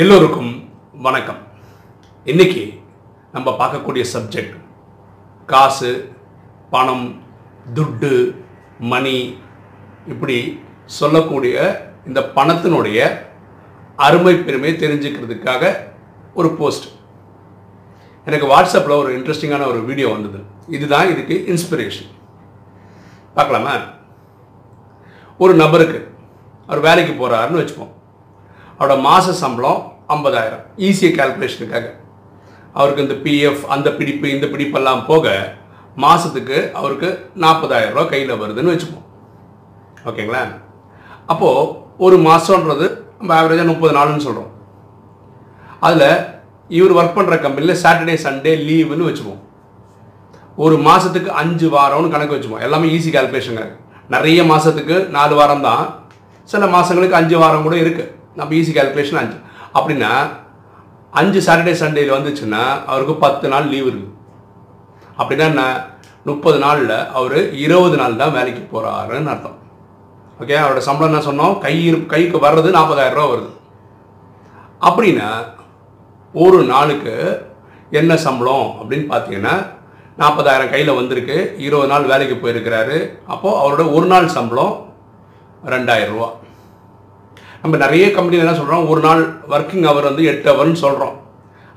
எல்லோருக்கும் வணக்கம். இன்னைக்கு நம்ம பார்க்கக்கூடிய சப்ஜெக்ட் காசு பணம் துட்டு மணி இப்படி சொல்லக்கூடிய இந்த பணத்தினுடைய அருமை பெருமை தெரிஞ்சுக்கிறதுக்காக ஒரு போஸ்ட் எனக்கு வாட்ஸ்அப்பில் ஒரு இன்ட்ரெஸ்டிங்கான ஒரு வீடியோ வந்தது. இதுதான் இதுக்கு இன்ஸ்பிரேஷன் பார்க்கலாமா? ஒரு நபருக்கு அவர் வேலைக்கு போகிறாருன்னு வச்சுப்போம். அவரோட மாத சம்பளம் ஐம்பதாயிரம். ஈஸியாக கால்குலேஷனுக்காக அவருக்கு இந்த பிஎஃப் அந்த பிடிப்பு இந்த பிடிப்பெல்லாம் போக மாதத்துக்கு அவருக்கு நாற்பதாயிரம் ரூபா கையில் வருதுன்னு வச்சுப்போம். ஓகேங்களா? அப்போது ஒரு மாதன்றது நம்ம ஆவரேஜாக முப்பது நாளுன்னு சொல்கிறோம் அதில் இவர் ஒர்க் பண்ணுற கம்பெனியில் சாட்டர்டே சண்டே லீவுன்னு வச்சுப்போம். ஒரு மாதத்துக்கு அஞ்சு வாரம்னு கணக்கு வச்சுப்போம். எல்லாமே ஈஸி கால்குலேஷனுங்க நிறைய மாதத்துக்கு நாலு வாரம் தான். சில மாதங்களுக்கு அஞ்சு வாரம் கூட இருக்குது நம்ம ஈஸி கால்குலேஷன் அஞ்சு. அப்படின்னா அஞ்சு சாட்டர்டே சண்டேயில் வந்துச்சுன்னா அவருக்கு பத்து நாள் லீவ் இருக்குது அப்படின்னா என்ன முப்பது நாளில் அவர் இருபது நாள் தான் வேலைக்கு போகிறாருன்னு அர்த்தம். ஓகே அவரோட சம்பளம் என்ன சொன்னோம்? கை இருப்பு கைக்கு வர்றது நாற்பதாயிரம் ரூபா வருது. அப்படின்னா ஒரு நாளுக்கு என்ன சம்பளம் அப்படின்னு பார்த்தீங்கன்னா நாற்பதாயிரம் கையில் வந்திருக்கு இருபது நாள் வேலைக்கு போயிருக்கிறாரு அப்போது அவரோட ஒரு நாள் சம்பளம் ரெண்டாயிரம் ரூபா. நம்ம நிறைய கம்பெனியில் என்ன சொல்கிறோம் ஒரு நாள் ஒர்க்கிங் ஹவர் வந்து எட்டு ஹவர்னு சொல்கிறோம்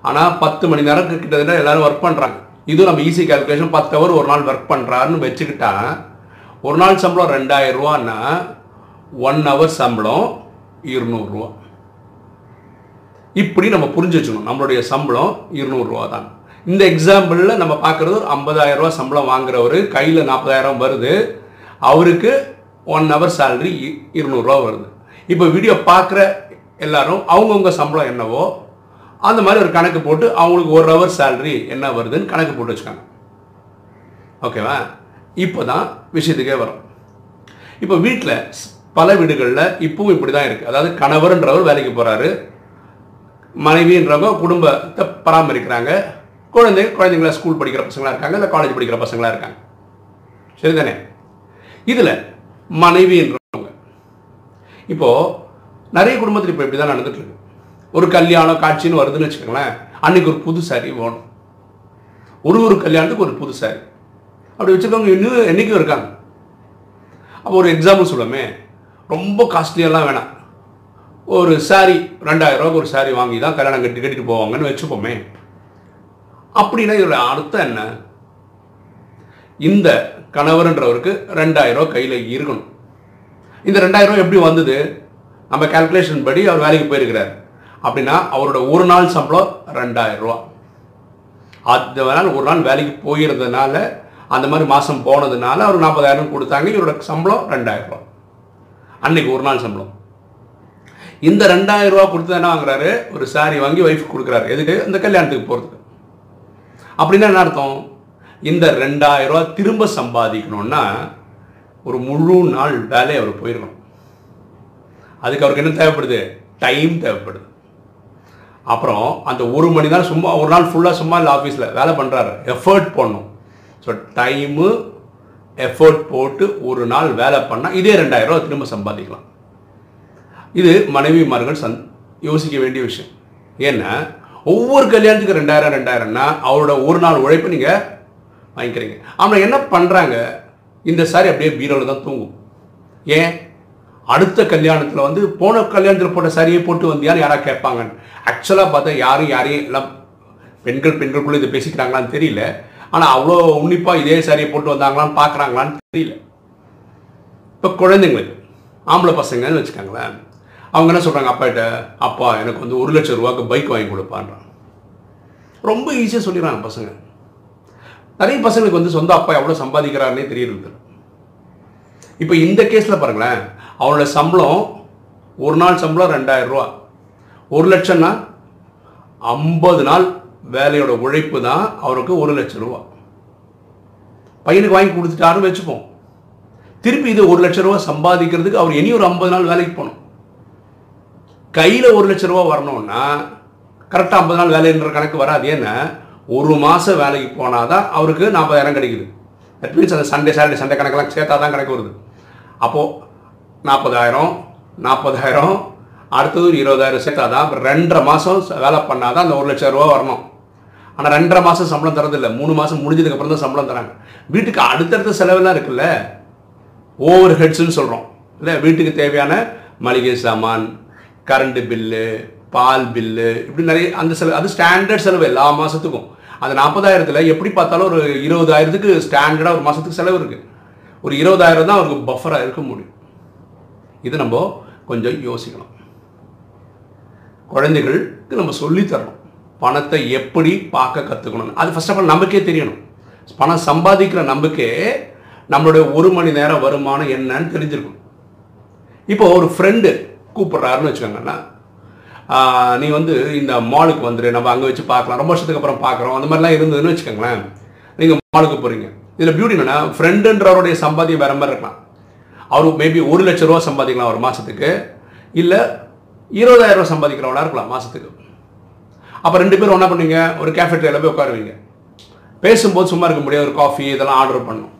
ஆனால் பத்து மணி நேரம் கிட்டத்தட்ட எல்லாரும் ஒர்க் பண்ணுறாங்க இதுவும் நம்ம ஈஸி கால்குலேஷன் பத்து ஹவர் ஒரு நாள் ஒர்க் பண்ணுறாருன்னு வச்சுக்கிட்டா ஒரு நாள் சம்பளம் ரெண்டாயிரம் ரூபான்னா ஒன் ஹவர் சம்பளம் இருநூறுரூவா இப்படி நம்ம புரிஞ்சு வச்சுக்கணும். நம்மளுடைய சம்பளம் இருநூறுவா தான். இந்த எக்ஸாம்பிளில் நம்ம பார்க்குறது ஒரு ஐம்பதாயிரம் ரூபா சம்பளம் வாங்குறவர் கையில் நாற்பதாயிரம் வருது. அவருக்கு ஒன் ஹவர் சேலரி இருநூறுவா வருது. இப்போ வீடியோ பார்க்குற எல்லாரும் அவங்கவுங்க சம்பளம் என்னவோ அந்த மாதிரி ஒரு கணக்கு போட்டு அவங்களுக்கு ஒரு ஹவர் சேலரி என்ன வருதுன்னு கணக்கு போட்டு வச்சுக்காங்க. ஓகேவா இப்போ தான் விஷயத்துக்கே வரும். இப்போ வீட்டில் பல வீடுகளில் இப்பவும் இப்படி தான் இருக்குது அதாவது கணவர்ன்றவர் வேலைக்கு போகிறாரு மனைவின்றவங்க குடும்பத்தை பராமரிக்கிறாங்க குழந்தை குழந்தைங்கள ஸ்கூல் படிக்கிற பசங்களாக இருக்காங்க இல்லை காலேஜ் படிக்கிற பசங்களாக இருக்காங்க. சரிதானே? இதில் மனைவின்ற இப்போது நிறைய குடும்பத்தில் இப்போ இப்படி தான் நடந்துட்டு இருக்கு. ஒரு கல்யாணம் காட்சின்னு வருதுன்னு வச்சுக்கோங்களேன் அன்னைக்கு ஒரு புது சாரி வேணும். ஒரு ஒரு கல்யாணத்துக்கு ஒரு புது சாரி அப்படி வச்சுருக்கவங்க இன்னும் என்றைக்கும் இருக்காங்க. அப்போ ஒரு எக்ஸாம்பிள் சொல்லுமே ரொம்ப காஸ்ட்லியெல்லாம் வேணாம். ஒரு சாரி ரெண்டாயிரரூவாக்கு ஒரு சாரி வாங்கி தான் கல்யாணம் கட்டி கட்டிட்டு போவாங்கன்னு வச்சுப்போமே. அப்படின்னா இதோட அர்த்தம் என்ன? இந்த கணவர்ன்றவருக்கு ரெண்டாயிரம் ரூபா கையில் இருக்கணும். இந்த ரெண்டாயிரம் எப்படி வந்தது? நம்ம கால்குலேஷன் படி அவர் வேலைக்கு போயிருக்கிறார். அப்படின்னா அவரோட ஒரு நாள் சம்பளம் ரெண்டாயிரம் ரூபா அது வேணால் ஒரு நாள் வேலைக்கு போயிருந்ததுனால அந்த மாதிரி மாதம் போனதுனால அவர் நாற்பதாயிரம் கொடுத்தாங்க. இவரோட சம்பளம் ரெண்டாயிரம் ரூபா அன்னைக்கு ஒரு நாள் சம்பளம். இந்த ரெண்டாயிரம் ரூபா கொடுத்து என்ன வாங்குறாரு? ஒரு சாரி வாங்கி ஒய்ஃப் கொடுக்குறாரு. எதுக்கு? இந்த கல்யாணத்துக்கு போகிறதுக்கு அப்படின்னா என்ன அர்த்தம்? இந்த ரெண்டாயிரம் ரூபா திரும்ப சம்பாதிக்கணும்னா ஒரு முழு நாள் வேலை அவர் போயிடணும். அதுக்கு அவருக்கு என்ன தேவைப்படுது? டைம் தேவைப்படுது. அப்புறம் அந்த ஒரு மணி நேரம் சும்மா ஒரு நாள் ஃபுல்லாக சும்மா இல்லை ஆஃபீஸில் வேலை பண்ணுறாரு எஃபர்ட் போடணும். ஸோ டைமு எஃபர்ட் போட்டு ஒரு நாள் வேலை பண்ணால் இதே ரெண்டாயிரம் ரூபா திரும்ப சம்பாதிக்கலாம். இது மனைவிமார்கள் சந் யோசிக்க வேண்டிய விஷயம். ஏன்னா ஒவ்வொரு கல்யாணத்துக்கு ரெண்டாயிரம் ரெண்டாயிரம்னா அவரோட ஒரு நாள் உழைப்பு நீங்கள் வாங்கிக்கிறீங்க. ஆனால் என்ன பண்ணுறாங்க இந்த சாரி அப்படியே பீரோவில் தான் தூங்கும். ஏன்? அடுத்த கல்யாணத்தில் வந்து போன கல்யாணத்தில் போட்ட சாரியை போட்டு வந்தியான்னு யாராக கேட்பாங்க ஆக்சுவலாக பார்த்தா யாரும் யாரையும் எல்லாம் பெண்கள் பெண்களுக்குள்ளே இதை பேசிக்கிறாங்களான்னு தெரியல. ஆனால் அவ்வளோ உன்னிப்பாக இதே சாரியை போட்டு வந்தாங்களான்னு பார்க்குறாங்களான்னு தெரியல. இப்போ குழந்தைங்களுக்கு ஆம்பளை பசங்கன்னு வச்சுக்கோங்களேன். அவங்க என்ன சொல்கிறாங்க அப்பாகிட்ட அப்பா எனக்கு வந்து ஒரு லட்சம் ரூபாய்க்கு பைக் வாங்கி கொடுப்பான்றான். ரொம்ப ஈஸியாக சொல்லிடுறாங்க பசங்க. நிறைய பசங்களுக்கு வந்து சொந்த அப்பா எவ்வளோ சம்பாதிக்கிறாருன்னே தெரியறது இப்போ இந்த கேஸில் பாருங்களேன். அவனோட சம்பளம் ஒரு நாள் சம்பளம் ரெண்டாயிரம் ரூபா. ஒரு லட்சம்னா ஐம்பது நாள் வேலையோட உழைப்பு தான் அவருக்கு ஒரு லட்சம் ரூபா. பையனுக்கு வாங்கி கொடுத்துட்டாருன்னு வச்சுப்போம். திருப்பி இது ஒரு லட்சம் ரூபா சம்பாதிக்கிறதுக்கு அவர் இனி ஒரு ஐம்பது நாள் வேலைக்கு போகணும். கையில் ஒரு லட்ச ரூபா வரணும்னா கரெக்டாக ஐம்பது நாள் வேலைன்ற கணக்கு வராது. ஏன்னா ஒரு மாதம் வேலைக்கு போனால் தான் அவருக்கு நாற்பதாயிரம் கிடைக்குது. தட் மீன்ஸ் அந்த சண்டே சாட்டர்டே சண்டே கணக்கெல்லாம் சேர்த்தா தான் கணக்கு வருது. அப்போது நாற்பதாயிரம் நாற்பதாயிரம் அடுத்தது ஒரு இருபதாயிரம் சேர்த்தாதான் அப்புறம் ரெண்டரை மாதம் வேலை பண்ணால் தான் அந்த ஒரு லட்சம் ரூபா வரணும். ஆனால் ரெண்டரை மாதம் சம்பளம் தரதில்லை. மூணு மாதம் முடிஞ்சதுக்கு அப்புறம் தான் சம்பளம் தராங்க. வீட்டுக்கு அடுத்தடுத்த செலவெல்லாம் இருக்குல்ல? ஓவர் ஹெட்ஸ்ன்னு சொல்கிறோம் இல்லை வீட்டுக்கு தேவையான மளிகை சாமான் கரண்ட்டு பில்லு பால் பில்லு இப்படி நிறைய அந்த செலவு அது ஸ்டாண்டர்ட் செலவு எல்லா மாதத்துக்கும் அந்த நாற்பதாயிரத்தில் எப்படி பார்த்தாலும் ஒரு இருபதாயிரத்துக்கு ஸ்டாண்டர்டாக ஒரு மாதத்துக்கு செலவு இருக்குது ஒரு இருபதாயிரம் தான் அவருக்கு பஃபராக இருக்க முடியும். இது நம்ம கொஞ்சம் யோசிக்கணும். குழந்தைகளுக்கு நம்ம சொல்லித்தரணும் பணத்தை எப்படி பார்க்க கற்றுக்கணும் அது ஃபஸ்ட் ஆஃப் ஆல் நமக்கே தெரியணும். பணம் சம்பாதிக்கிற நம்பிக்கை நம்மளுடைய ஒரு மணி நேரம் வருமானம் என்னன்னு தெரிஞ்சிருக்கும் இப்போ ஒரு ஃப்ரெண்டு கூப்பிட்றாருன்னு வச்சுக்கோங்கண்ணா நீ வந்து இந்த மாலுக்கு வந்துடு நம்ம அங்கே வச்சு பார்க்கலாம். ரொம்ப வருஷத்துக்கு அப்புறம் பார்க்குறோம். அந்த மாதிரிலாம் இருந்ததுன்னு வச்சுக்கோங்களேன். நீங்கள் மாலுக்கு போகிறீங்க இதில் பியூட்டி என்னென்னா ஃப்ரெண்டுன்றவருடைய சம்பாத்தியம் வேற மாதிரி இருக்கலாம். அவர் மேபி ஒரு லட்ச ரூபா சம்பாதிக்கலாம் ஒரு மாதத்துக்கு இல்லை இருபதாயிரம் ரூபா சம்பாதிக்கிறவங்களா இருக்கலாம் மாதத்துக்கு அப்போ ரெண்டு பேரும் என்ன பண்ணுவீங்க? ஒரு கேஃபேட்டரியில் போய் உட்காருவீங்க. பேசும்போது சும்மா இருக்க முடியாது. ஒரு காஃபி இதெல்லாம் ஆர்டர் பண்ணும்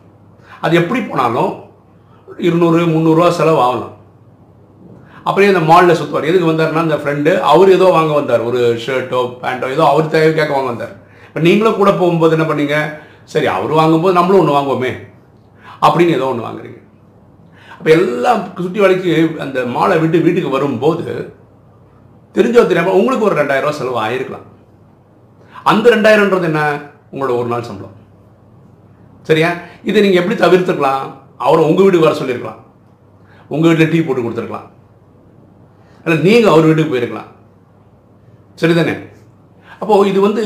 அது எப்படி போனாலும் இருநூறு முந்நூறுரூவா செலவு ஆகலாம். அப்படியே இந்த மாலில் சுற்றுவார் எதுக்கு வந்தாருன்னா இந்த ஃப்ரெண்டு அவர் ஏதோ வாங்க வந்தார். ஒரு ஷர்ட்டோ பேண்ட்டோ ஏதோ அவர் தேவை கேட்க வாங்க வந்தார். இப்போ நீங்களும் கூட போகும்போது என்ன பண்ணீங்க சரி அவர் வாங்கும்போது நம்மளும் ஒன்று வாங்குவோமே. அப்படின்னு ஏதோ ஒன்று வாங்குறீங்க. அப்போ எல்லாம் சுற்றி வளைக்கு அந்த மாலை விட்டு வீட்டுக்கு வரும்போது தெரிஞ்சோ தெரியாமல் உங்களுக்கு ஒரு ரெண்டாயிரரூவா செலவு ஆயிருக்கலாம். அந்த ரெண்டாயிரம்ன்றது என்ன? உங்களோட ஒரு நாள் சம்பளம். சரியா? இதை நீங்கள் எப்படி தவிர்த்துக்கலாம்? அவரை உங்கள் வீட்டுக்கு வர சொல்லியிருக்கலாம். உங்கள் வீட்டில் டீ போட்டு கொடுத்துருக்கலாம். இல்லை நீங்கள் அவர் வீட்டுக்கு போயிருக்கலாம். சரிதானே? அப்போது இது வந்து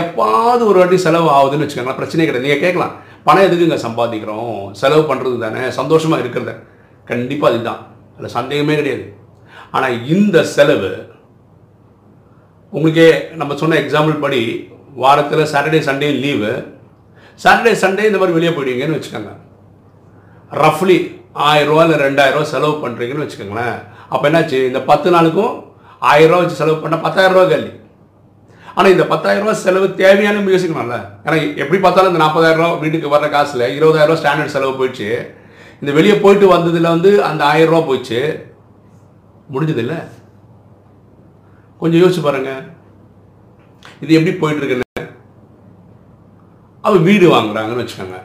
எப்பாவது ஒரு வாட்டி செலவு ஆகுதுன்னு வச்சுக்கோங்களேன் பிரச்சனையே கிடையாது. நீங்கள் கேட்கலாம். பணம் எதுக்குங்க சம்பாதிக்கிறோம்? செலவு பண்ணுறது தானே? சந்தோஷமாக இருக்கிறது. கண்டிப்பாக அதுதான். அதில் சந்தேகமே கிடையாது. ஆனால் இந்த செலவு உங்களுக்கே நம்ம சொன்ன எக்ஸாம்பிள் படி வாரத்தில் Saturday Sunday leave Saturday Sunday இந்த மாதிரி வெளியே போயிடுவீங்கன்னு வச்சுக்கோங்க ரஃப்லி ஆயிரரூவா இல்லை ரெண்டாயிரரூவா செலவு பண்ணுறீங்கன்னு வச்சுக்கோங்களேன். அப்போ என்னாச்சு? இந்த பத்து நாளுக்கும் ஆயிரரூவா வச்சு செலவு பண்ணால் பத்தாயிரம் ரூபா ஆனால் இந்த பத்தாயிரம் ரூபா செலவு தேவையான யோசிக்கணும்ல. ஏன்னா எப்படி பார்த்தாலும் இந்த நாற்பதாயிரம் ரூபா வீட்டுக்கு வர்ற காசில் இருபதாயிரம் ரூபா ஸ்டாண்டர்ட் செலவு போயிடுச்சு. இந்த வெளியே போயிட்டு வந்ததில் வந்து அந்த ஆயிரம் ரூபா போயிடுச்சு. முடிஞ்சதில்ல. கொஞ்சம் யோசிச்சு பாருங்க. இது எப்படி போயிட்டு இருக்குன்னு வீடு வாங்குறாங்கன்னு வச்சுக்கோங்க.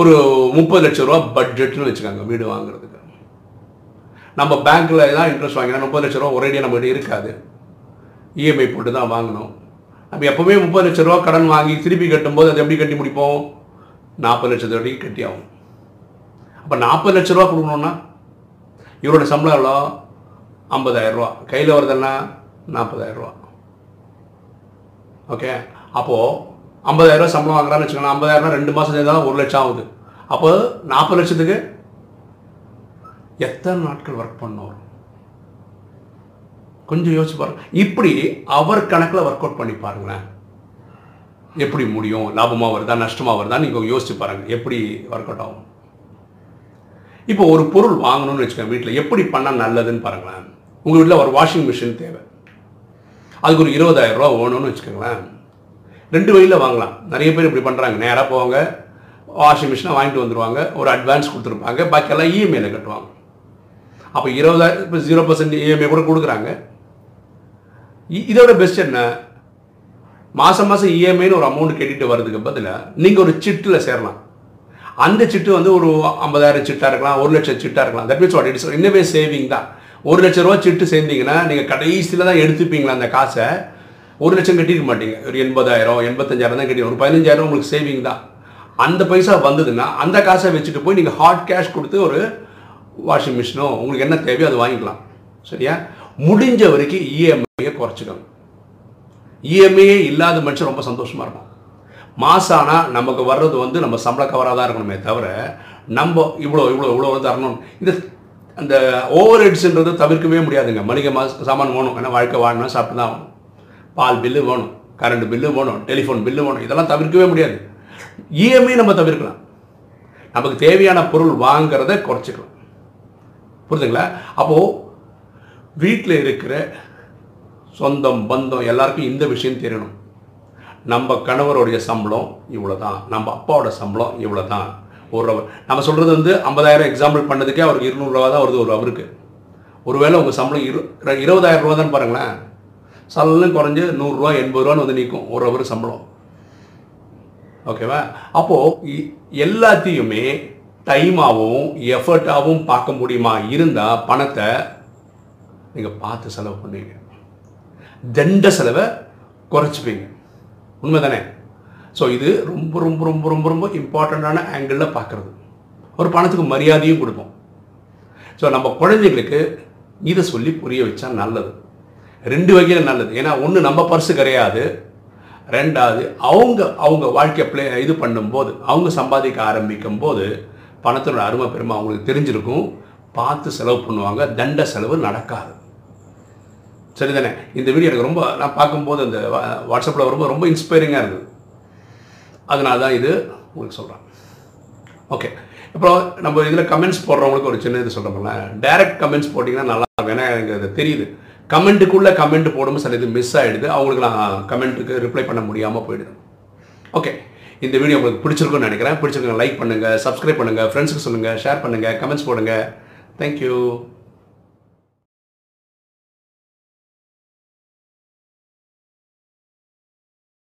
ஒரு முப்பது லட்சம் ரூபா பட்ஜெட்னு வச்சுக்கோங்க வீடு வாங்குறதுக்கு. நம்ம பேங்க்கில் தான் இன்ட்ரெஸ்ட் வாங்கினா முப்பது லட்ச ரூபா ஒரேடியாக நம்மகிட்ட இருக்காது. இஎம்ஐ போட்டு தான் வாங்கணும். நம்ம எப்போவுமே முப்பது லட்ச ரூபா கடன் வாங்கி திருப்பி கட்டும்போது அதை எப்படி கட்டி முடிப்போம்? நாற்பது லட்சத்து வரைக்கும் கட்டி ஆகும் அப்போ நாற்பது லட்ச ரூபா கொடுக்கணும்னா இவரோட சம்பளம் எவ்வளோ? ஐம்பதாயிரரூவா கையில் வருதுன்னா நாற்பதாயிரம் ரூபா. ஓகே? அப்போது ஐம்பதாயிரரூவா சம்பளம் வாங்குறான்னு வச்சுக்கோங்க. ஐம்பதாயிரம் ரெண்டு மாதம் சேர்ந்தாலும் ஒரு லட்சம் ஆகுது. அப்போ நாற்பது லட்சத்துக்கு எத்தனை நாட்கள் ஒர்க் பண்ணோம் கொஞ்சம் யோசிச்சு பாருங்க. இப்படி அவர் கணக்கில் ஒர்க் அவுட் பண்ணி பாருங்களேன். எப்படி முடியும்? லாபமாக வருதா? நஷ்டமாக வருதா நீங்கள் யோசிச்சு பாருங்க. எப்படி ஒர்க் அவுட் ஆகும்? இப்போ ஒரு பொருள் வாங்கணும்னு வச்சுக்கோங்க வீட்டில் எப்படி பண்ணால் நல்லதுன்னு பாருங்களேன். உங்கள் வீட்டில் ஒரு வாஷிங் மிஷின் தேவை. அதுக்கு ஒரு இருபதாயிரம் ரூபா வேணும்னு வச்சுக்கோங்களேன். ரெண்டு வழியில் வாங்கலாம். நிறைய பேர் இப்படி பண்ணுறாங்க நேராக போவாங்க வாஷிங் மிஷினை வாங்கிட்டு வந்துடுவாங்க ஒரு அட்வான்ஸ் கொடுத்துருப்பாங்க. பாக்கியெல்லாம் இஎம்ஐயில் கட்டுவாங்க. அப்போ இருபதாயிரம் இப்போ ஜீரோ பர்சன்ட் இஎம்ஐ கூட கொடுக்குறாங்க. இதோட பெஸ்ட் என்ன? மாதம் மாதம் இஎம்ஐன்னு ஒரு அமௌண்ட் கேட்டுட்டு வர்றதுக்கு பதிலாக நீங்கள் ஒரு சிட்டில் சேரலாம். அந்த சிட்டு வந்து ஒரு ஐம்பதாயிரம் சிட்டாக இருக்கலாம் ஒரு லட்சம் சிட்டாக இருக்கலாம். தட் மீன்ஸ் வாட் இட்ஸ் இன்னவே சேவிங் தான். ஒரு லட்ச ரூபா சிட்டு சேர்ந்தீங்கன்னா நீங்கள் கடைசியில் தான் எடுத்துப்பீங்களா அந்த காசை? ஒரு லட்சம் கட்டிருக்க மாட்டீங்க. ஒரு எண்பதாயிரம் எண்பத்தஞ்சாயிரம் தான் கட்டி ஒரு பதினஞ்சாயிரம் உங்களுக்கு சேவிங் தான். அந்த பைசா வந்ததுன்னா அந்த காசை வச்சுட்டு போய் நீங்கள் ஹாட் கேஷ் கொடுத்து ஒரு வாஷிங் மிஷினோ உங்களுக்கு என்ன தேவையோ அது வாங்கிக்கலாம். சரியா? முடிஞ்ச வரைக்கும் இஎம்ஐயை குறைச்சிக்கணும். இஎம்ஐயே இல்லாத மனுஷன் ரொம்ப சந்தோஷமாக இருக்கும் மாதம் ஆனால் நமக்கு வர்றது வந்து நம்ம சம்பள கவராக தான் இருக்கணுமே தவிர நம்ம இவ்வளோ இவ்வளோ இவ்வளோ வந்து தரணும் இந்த அந்த ஓவர் ஹெட்ஸ்ன்றது தவிர்க்கவே முடியாதுங்க. மளிகை மா சாமான் வேணும் ஏன்னா வாழ்க்கை வாழணும் சாப்பிட்டு தான் ஆகணும். பால் பில்லு வேணும் கரண்ட் பில்லு வேணும் டெலிஃபோன் பில்லு வேணும் இதெல்லாம் தவிர்க்கவே முடியாது. இஎம்ஐ நம்ம தவிர்க்கலாம். நமக்கு தேவையான பொருள் வாங்கிறத குறைச்சிக்கலாம். புரியுதுங்களா? அப்போது வீட்டில் இருக்கிற சொந்தம் பந்தம் எல்லாருக்கும் இந்த விஷயம் தெரியணும். நம்ம கணவருடைய சம்பளம் இவ்வளோ தான் நம்ம அப்பாவோட சம்பளம் இவ்வளோ தான் ஒரு ரூபா நம்ம சொல்கிறது வந்து ஐம்பதாயிரம் எக்ஸாம்பிள் பண்ணதுக்கே அவருக்கு இருநூறுவா தான் வருது ஒரு அவருக்கு ஒருவேளை உங்கள் சம்பளம் இரு இருபதாயிரம் ரூபா தான் பாருங்களேன். சல்லும் குறைஞ்சு நூறுரூவா எண்பது ரூபான்னு வந்து நிற்கும் ஒரு ஒரு சம்பளம். ஓகேவா அப்போது எல்லாத்தையுமே டைமாகவும் எஃபர்ட்டாகவும் பார்க்க முடியுமா? இருந்தால் பணத்தை நீங்கள் பார்த்து செலவு பண்ணுவீங்க. தண்ட செலவை குறைச்சிப்பீங்க. உண்மை தானே ஸோ இது ரொம்ப ரொம்ப ரொம்ப ரொம்ப ரொம்ப இம்பார்ட்டண்ட்டான ஆங்கிளில் பார்க்குறது. ஒரு பணத்துக்கு மரியாதையும் கொடுப்போம். ஸோ நம்ம குழந்தைங்களுக்கு இதை சொல்லி புரிய வச்சா நல்லது. ரெண்டு வகையில் நல்லது. ஏன்னா ஒன்று நம்ம பர்ஸு கிடையாது. ரெண்டாவது அவங்க அவங்க வாழ்க்கையை பிளே இது பண்ணும்போது அவங்க சம்பாதிக்க ஆரம்பிக்கும் போது பணத்தோட அருமை பெருமை அவங்களுக்கு தெரிஞ்சிருக்கும். பார்த்து செலவு பண்ணுவாங்க. தண்ட செலவு நடக்காது. சரி தானே இந்த வீடியோ எனக்கு ரொம்ப நான் பார்க்கும்போது அந்த வாட்ஸ்அப்பில் ரொம்ப ரொம்ப இன்ஸ்பைரிங்காக இருந்தது. அதனால தான் இது உங்களுக்கு சொல்கிறேன் ஓகே இப்போ நம்ம இதில் கமெண்ட்ஸ் போடுறவங்களுக்கு ஒரு சின்ன இது சொல்கிறோம்ல டைரக்ட் கமெண்ட்ஸ் போட்டிங்கன்னா நல்லா இருக்கும். ஏன்னா எனக்கு அது தெரியுது. கமெண்ட்டுக்குள்ளே கமெண்ட் போடும்போது சில இது மிஸ் ஆகிடுது அவங்களுக்கு நான் கமெண்ட்டுக்கு ரிப்ளை பண்ண முடியாமல் போயிடுது. ஓகே இந்த வீடியோ உங்களுக்கு பிடிச்சிருக்குன்னு நினைக்கிறேன். பிடிச்சிருக்கேன் லைக் பண்ணுங்கள் சப்ஸ்கிரைப் பண்ணுங்கள் ஃப்ரெண்ட்ஸுக்கு சொல்லுங்கள் ஷேர் பண்ணுங்கள் கமெண்ட்ஸ் போடுங்க. தேங்க்யூ